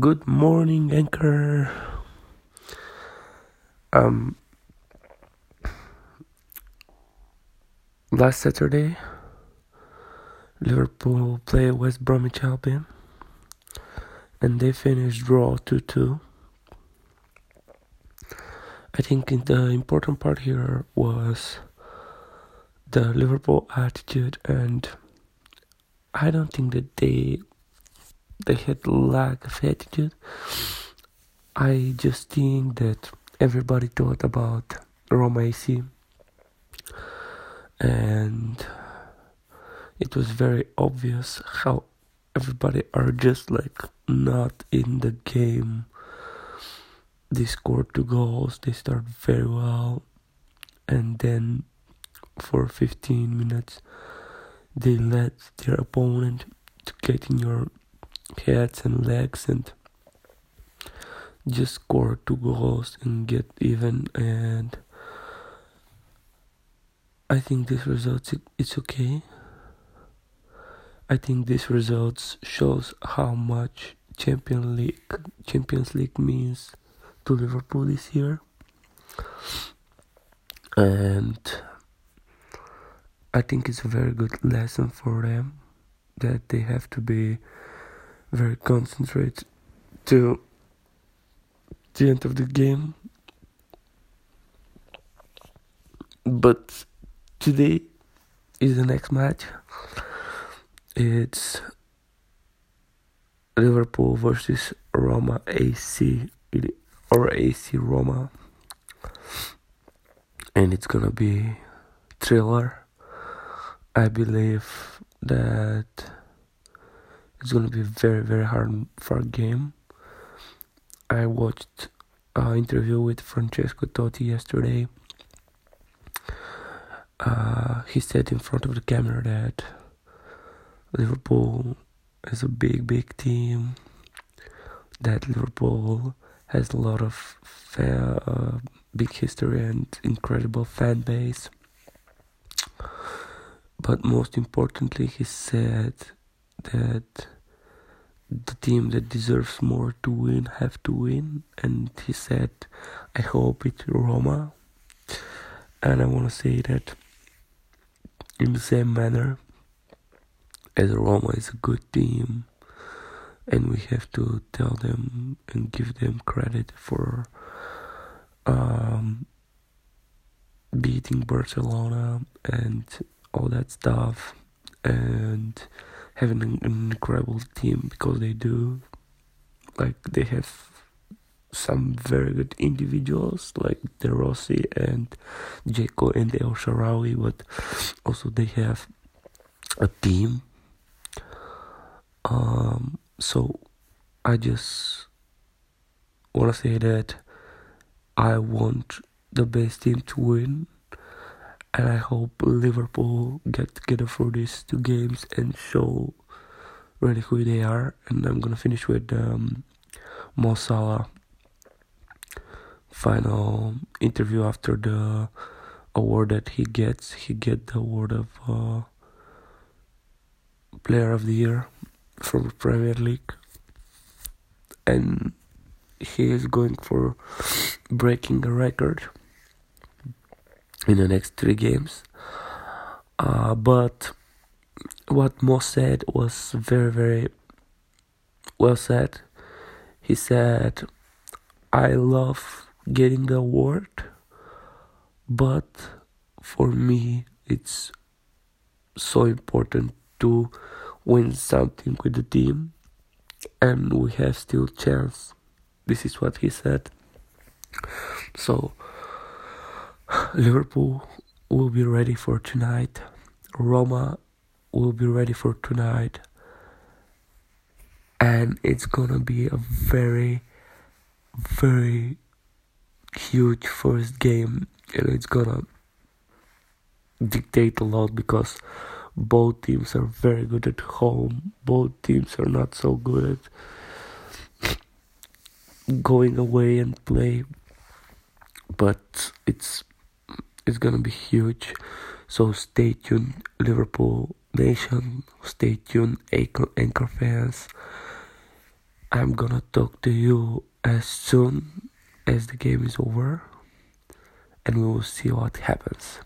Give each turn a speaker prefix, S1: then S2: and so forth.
S1: Good morning, Anchor. Um, last Saturday, Liverpool played West Bromwich Albion, and they finished draw two two. I think the important part here was the Liverpool attitude, and I don't think that they they had lack of attitude. I just think that everybody thought about Roma AC, and it was very obvious how everybody are just like not in the game they scored two goals, they start very well, and then for 15 minutes they let their opponent to get in your heads and legs and just score two goals and get even and I think this results it's okay. I think this results shows how much Champions League Champions League means to Liverpool this year. And I think it's a very good lesson for them that they have to be very concentrated to the end of the game. But today is the next match. It's Liverpool versus Roma AC or AC Roma, and it's gonna be thriller. I believe that it's gonna be very very hard for a game. I watched an interview with Francesco Totti yesterday. Uh, he said in front of the camera that Liverpool is a big big team. That Liverpool has a lot of uh, big history and incredible fan base. But most importantly, he said that the team that deserves more to win have to win, and he said, "I hope it's Roma." And I want to say that in the same manner as Roma is a good team and we have to tell them and give them credit for um, beating Barcelona and all that stuff and having an incredible team because they do like they have some very good individuals like De Rossi and Dzeko and El Shaarawy but also they have a team. Um so I just want to say that I want the best team to win and I hope Liverpool get together for these two games and show really who they are. And I'm gonna finish with um, Mo Salah. Final interview after the award that he gets. He get the award of uh, player of the year from the Premier League, and he is going for breaking a record in the next three games. Uh, but what Mo said was very, very well said. He said, I love getting the award, but for me, it's so important to win something with the team and we have still chance this is what he said so liverpool will be ready for tonight roma will be ready for tonight and it's gonna be a very very huge first game and it's gonna dictate a lot because both teams are very good at home. Both teams are not so good at going away and play. But it's it's gonna be huge. So stay tuned, Liverpool Nation. Stay tuned, Anchor, Anchor fans. I'm gonna talk to you as soon as the game is over and we will see what happens.